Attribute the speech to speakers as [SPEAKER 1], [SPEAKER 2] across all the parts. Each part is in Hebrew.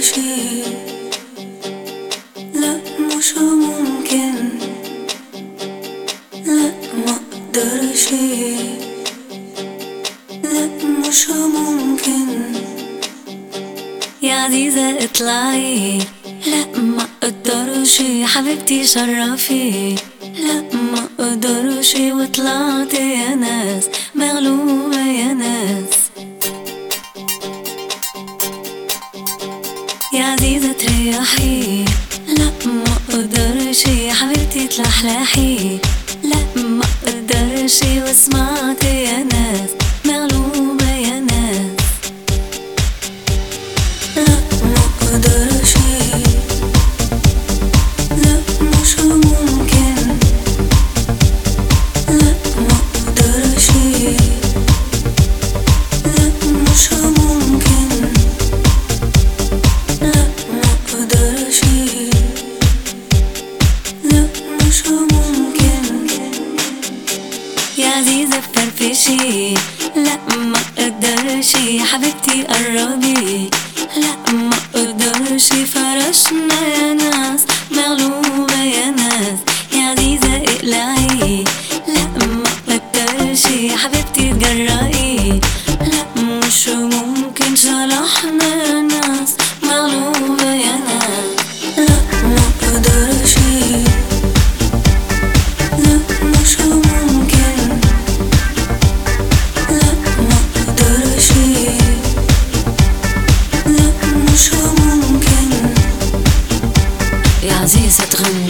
[SPEAKER 1] شيء لا مش ممكن. لا ما أقدر شيء لا مش ممكن. يا عزيزة اطلعي. لا ما أقدر شيء حبيبتي شرفي. لا ما أقدر شيء وطلعت يا ناس مغلوبة يا ناس. i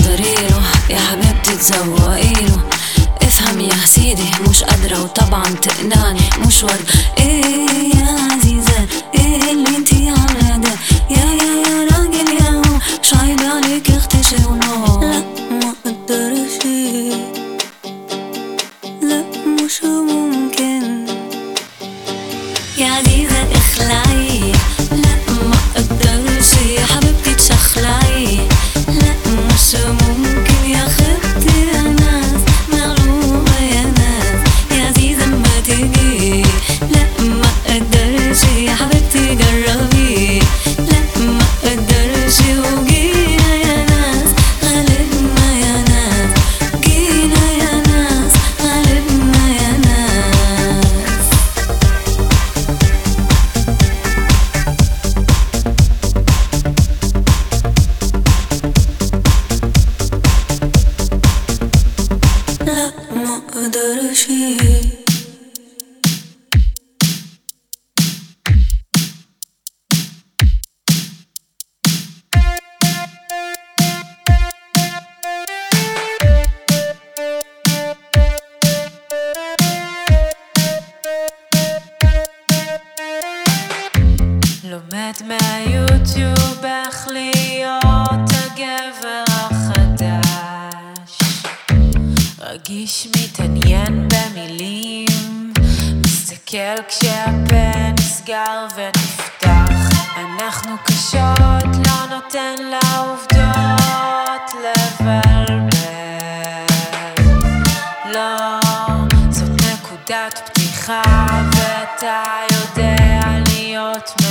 [SPEAKER 1] تقدريله يا حبيبتي تزوقيله افهم يا سيدي مش قادرة وطبعا تقنعني. مش ورد. إيه يا عزيزة؟ إيه اللي انتي عاملة ده؟ يا يا يا راجل يا هو. شايب عليك اختشي
[SPEAKER 2] what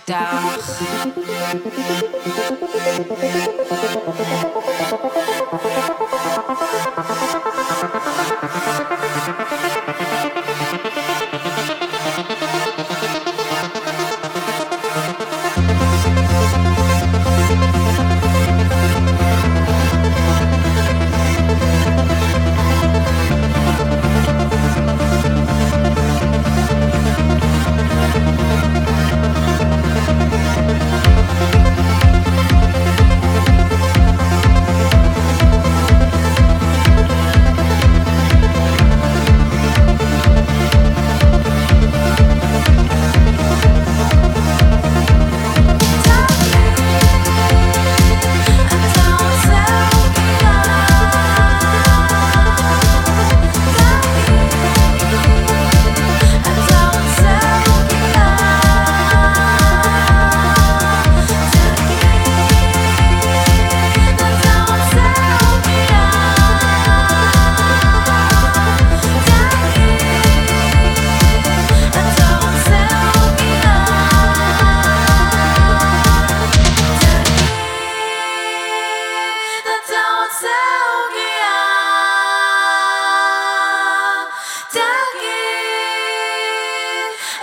[SPEAKER 2] ונפתח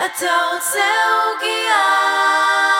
[SPEAKER 2] Até o céu guiar.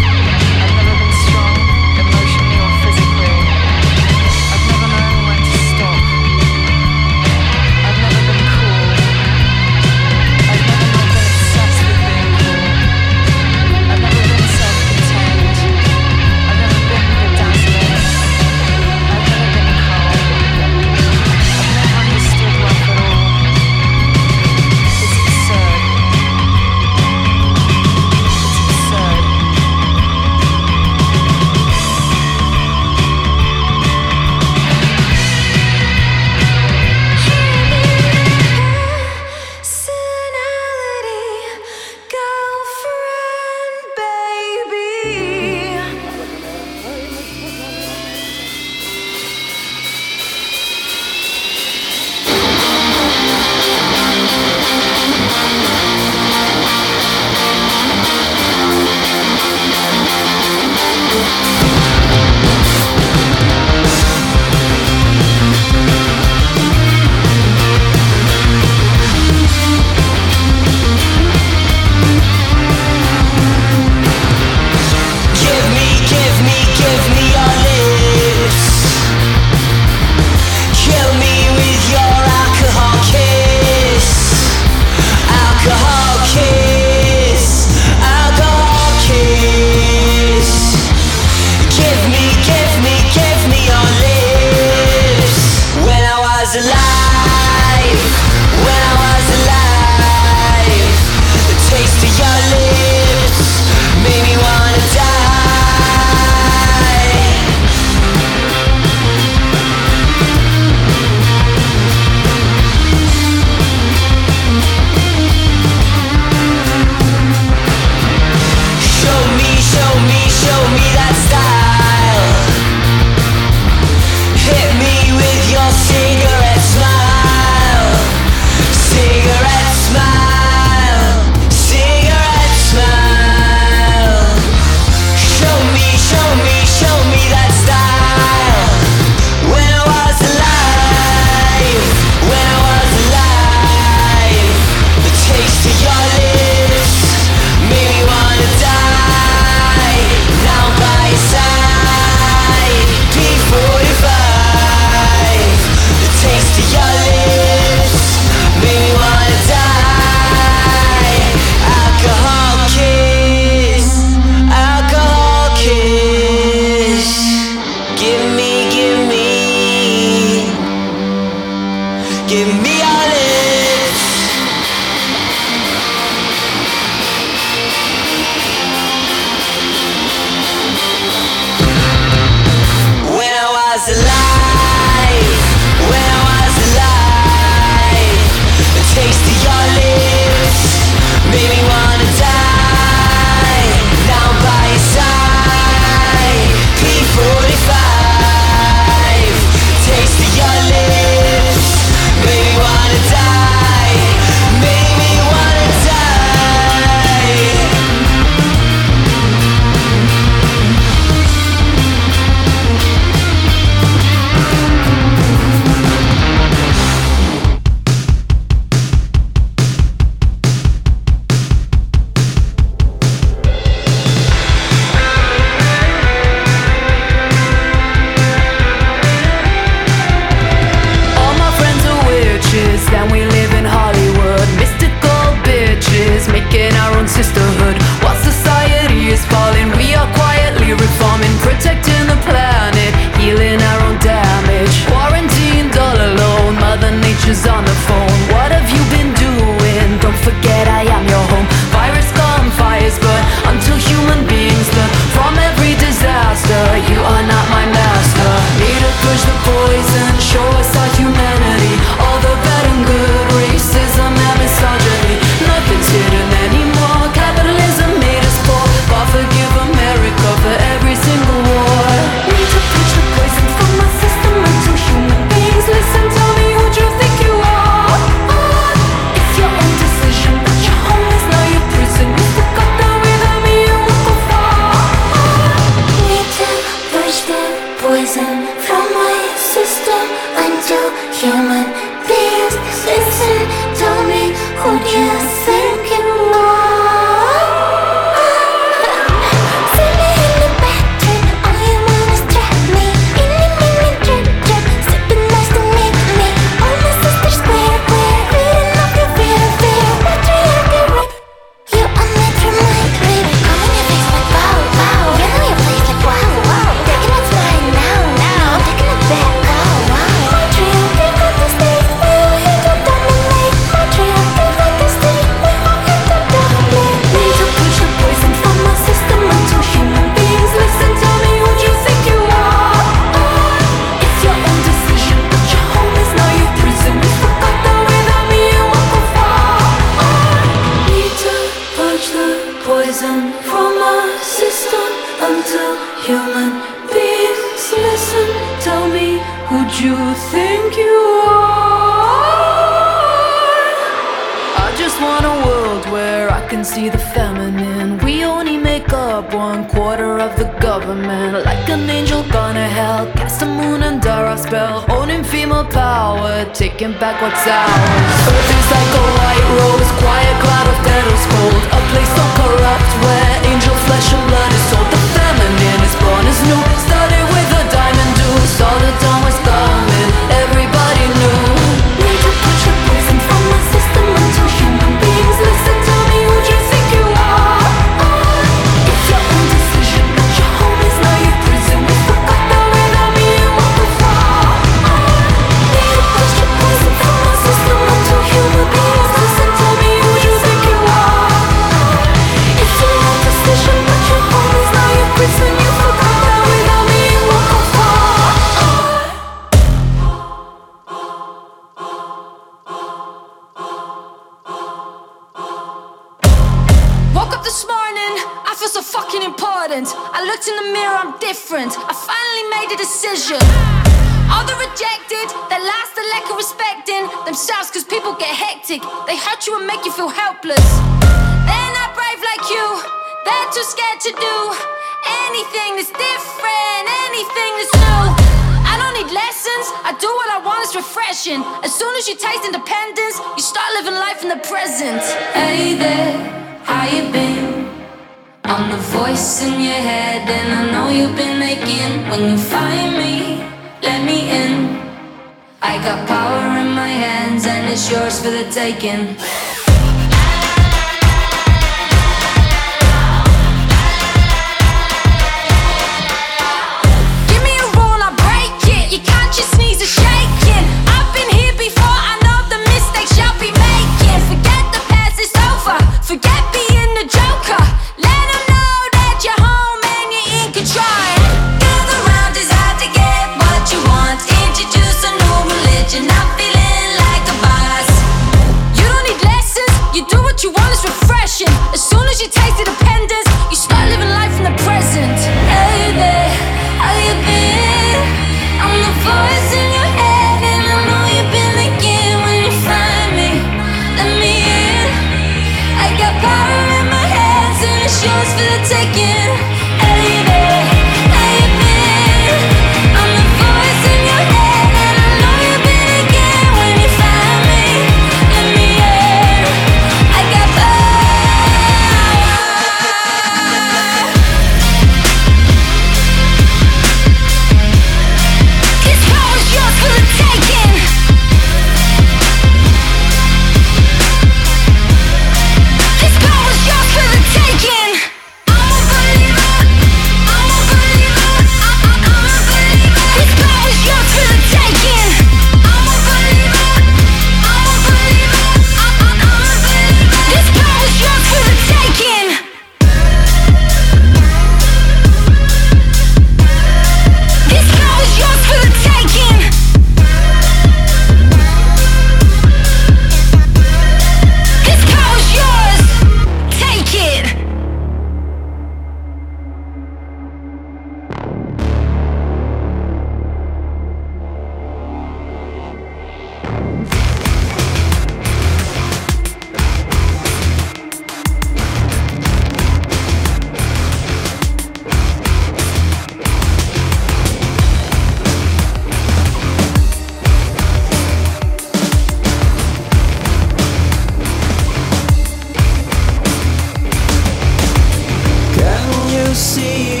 [SPEAKER 2] see you.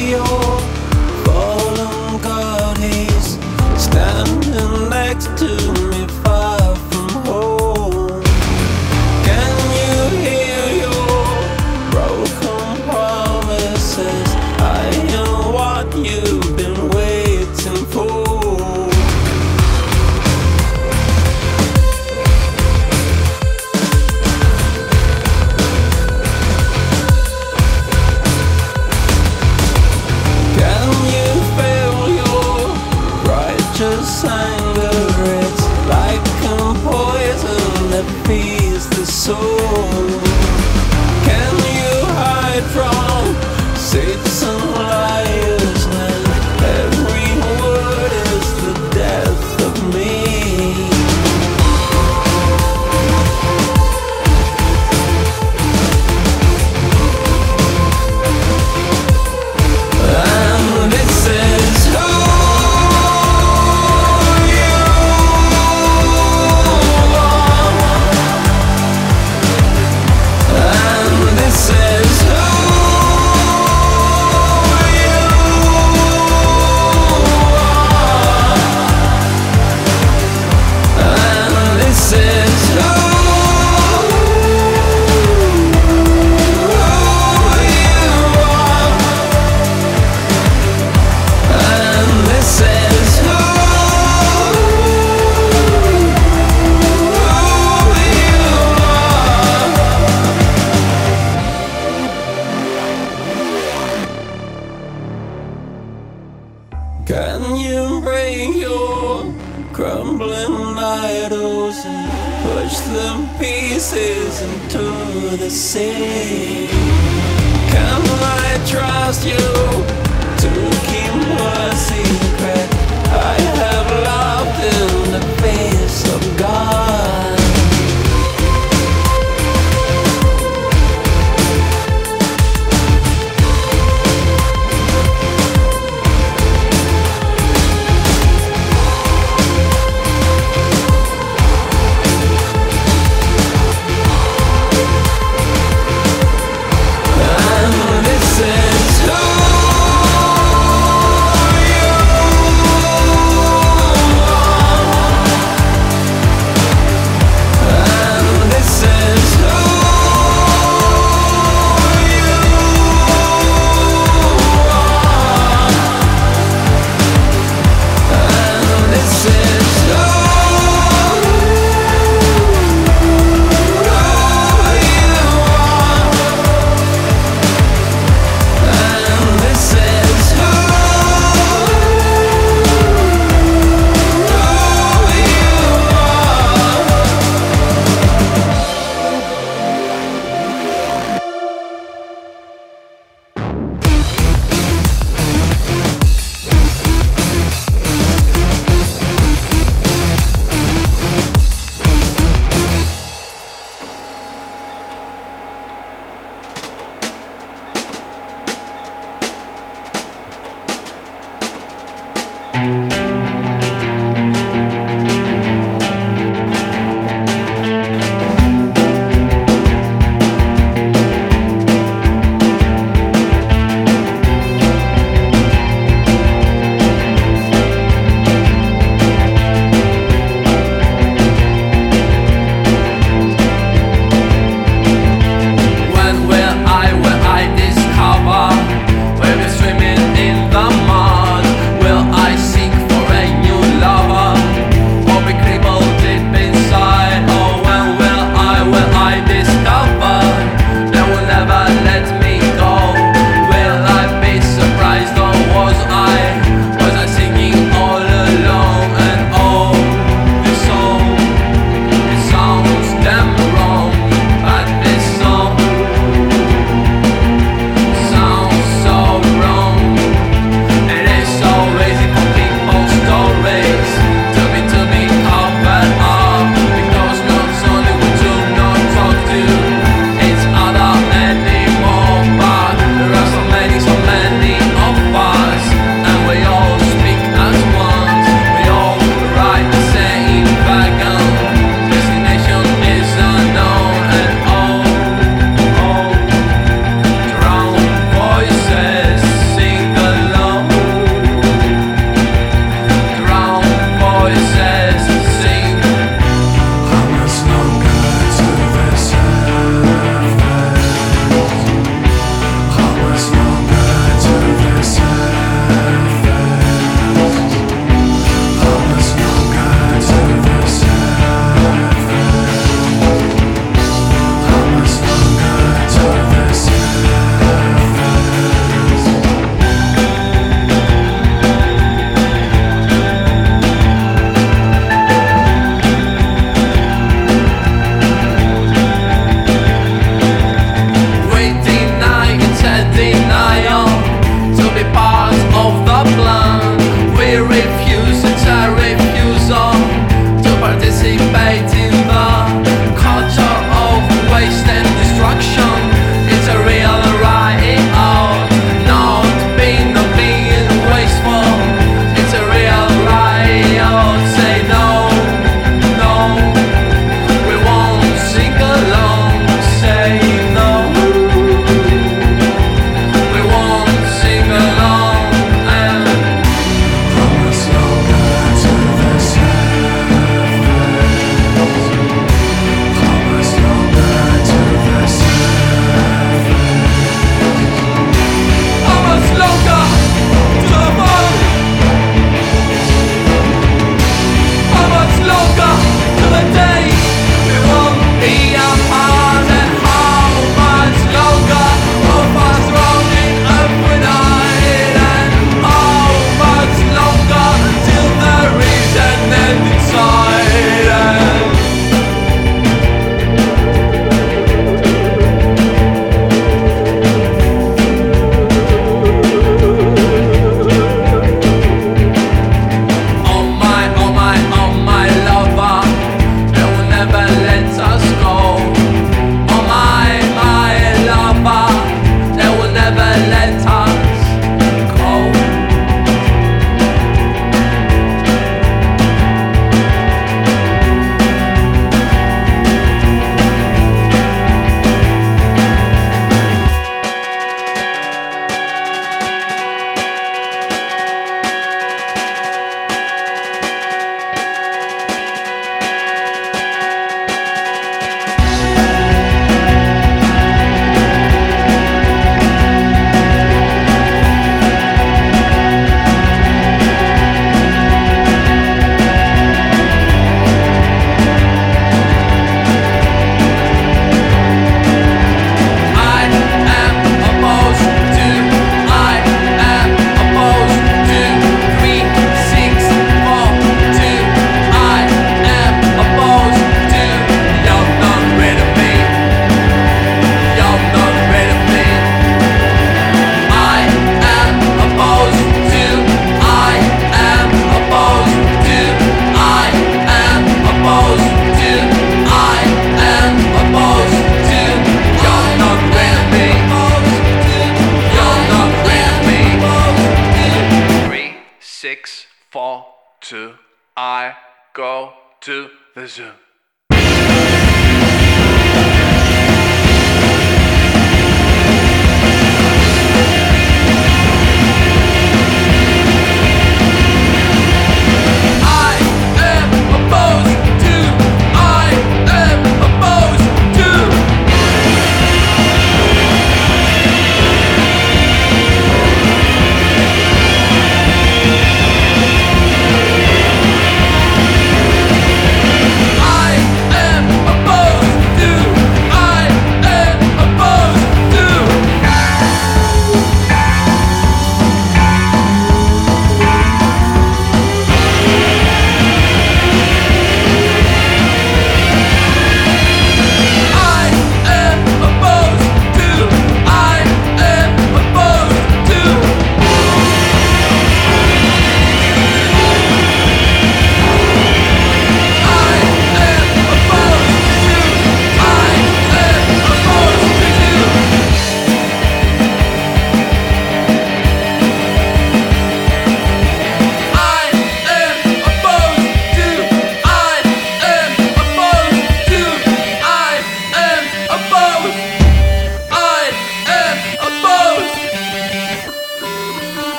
[SPEAKER 2] thousand pieces into the sea.
[SPEAKER 1] Can I trust you
[SPEAKER 3] to keep my secret?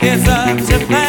[SPEAKER 3] It's
[SPEAKER 4] up a pain.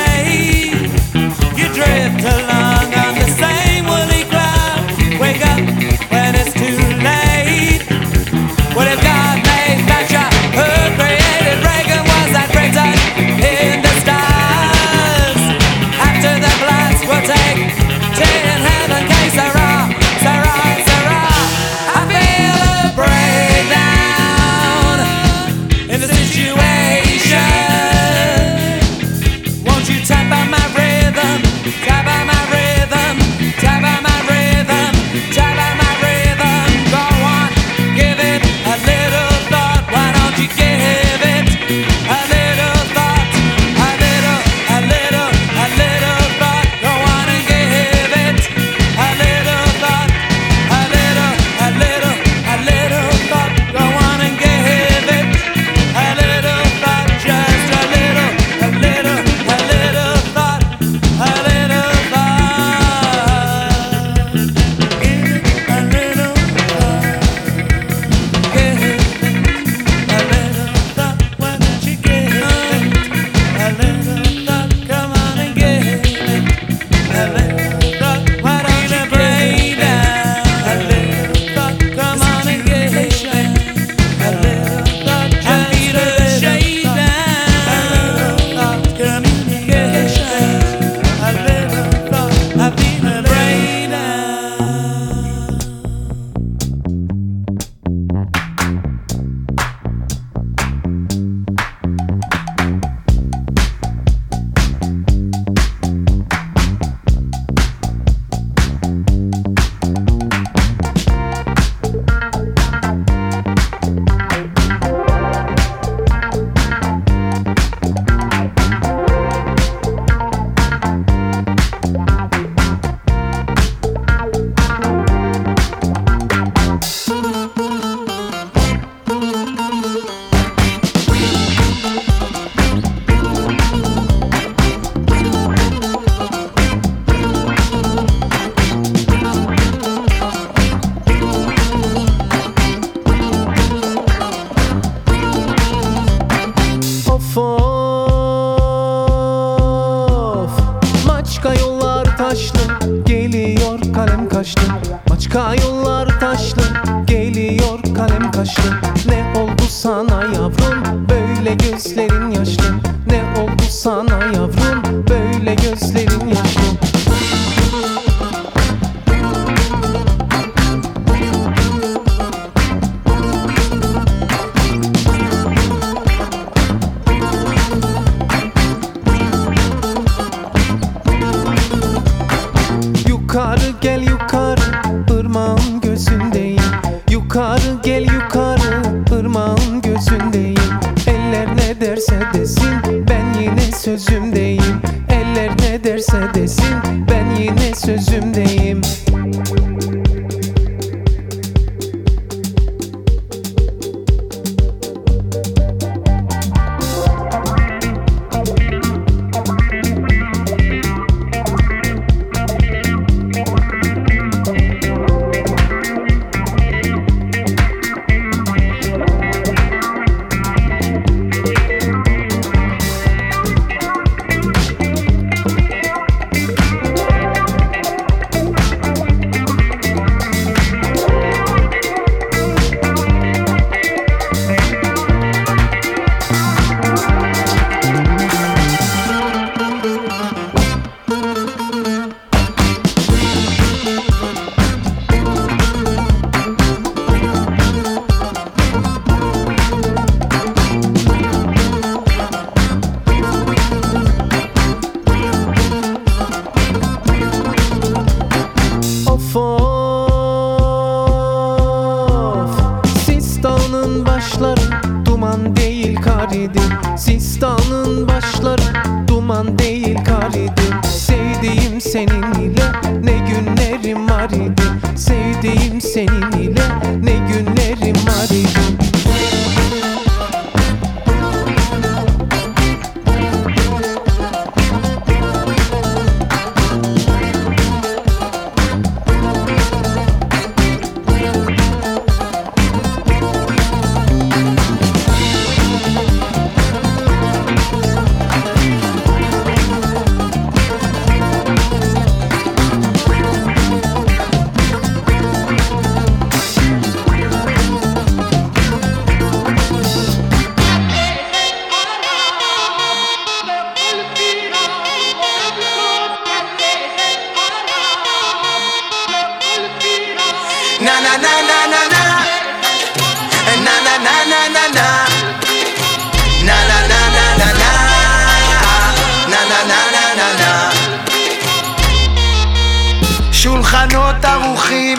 [SPEAKER 5] מחנות ערוכים,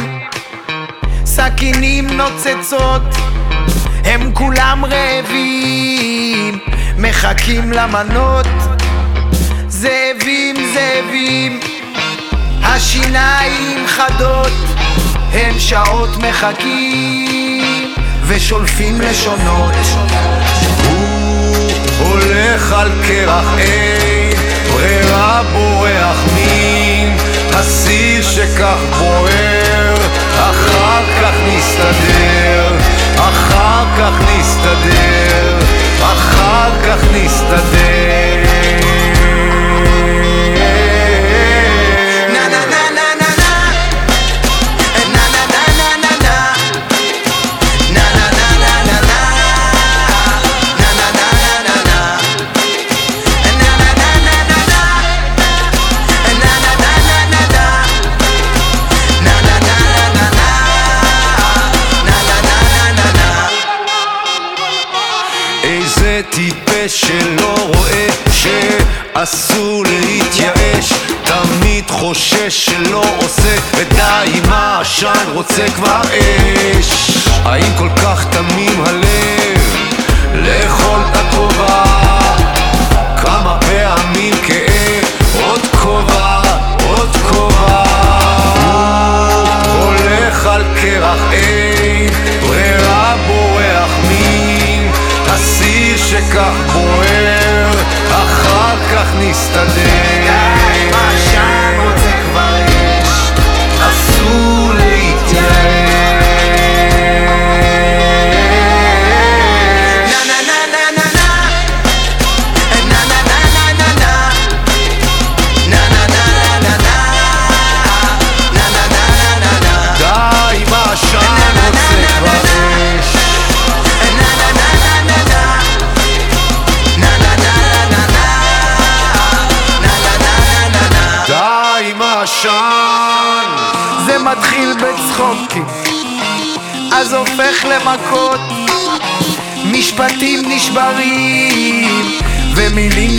[SPEAKER 5] סכינים נוצצות, הם כולם רעבים, מחכים למנות, זאבים זאבים, השיניים חדות, הם שעות מחכים, ושולפים לשונות.
[SPEAKER 6] הוא הולך על קרח אין, ברירה בורח מין השיא שכך בוער, אחר כך נסתדר, אחר כך נסתדר, אחר כך נסתדר. רוצה כבר אש. האם כל כך
[SPEAKER 5] תמיד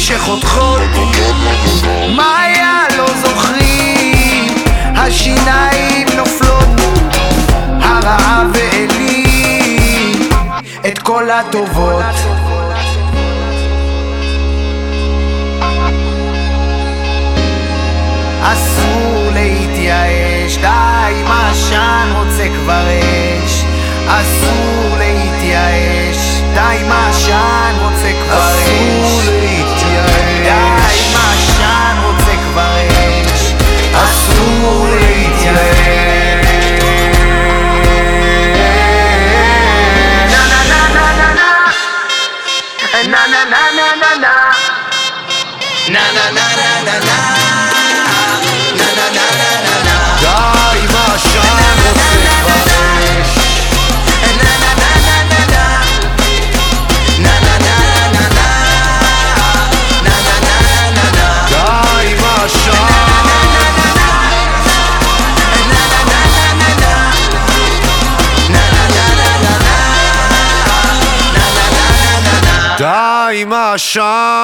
[SPEAKER 5] שחותכות מה היה לא זוכרים. השיניים נופלות הרעה ואלים את כל הטובות. אסור להתייאש, די, מה עשן רוצה כבר אש. אסור להתייאש, די,
[SPEAKER 6] מה shot.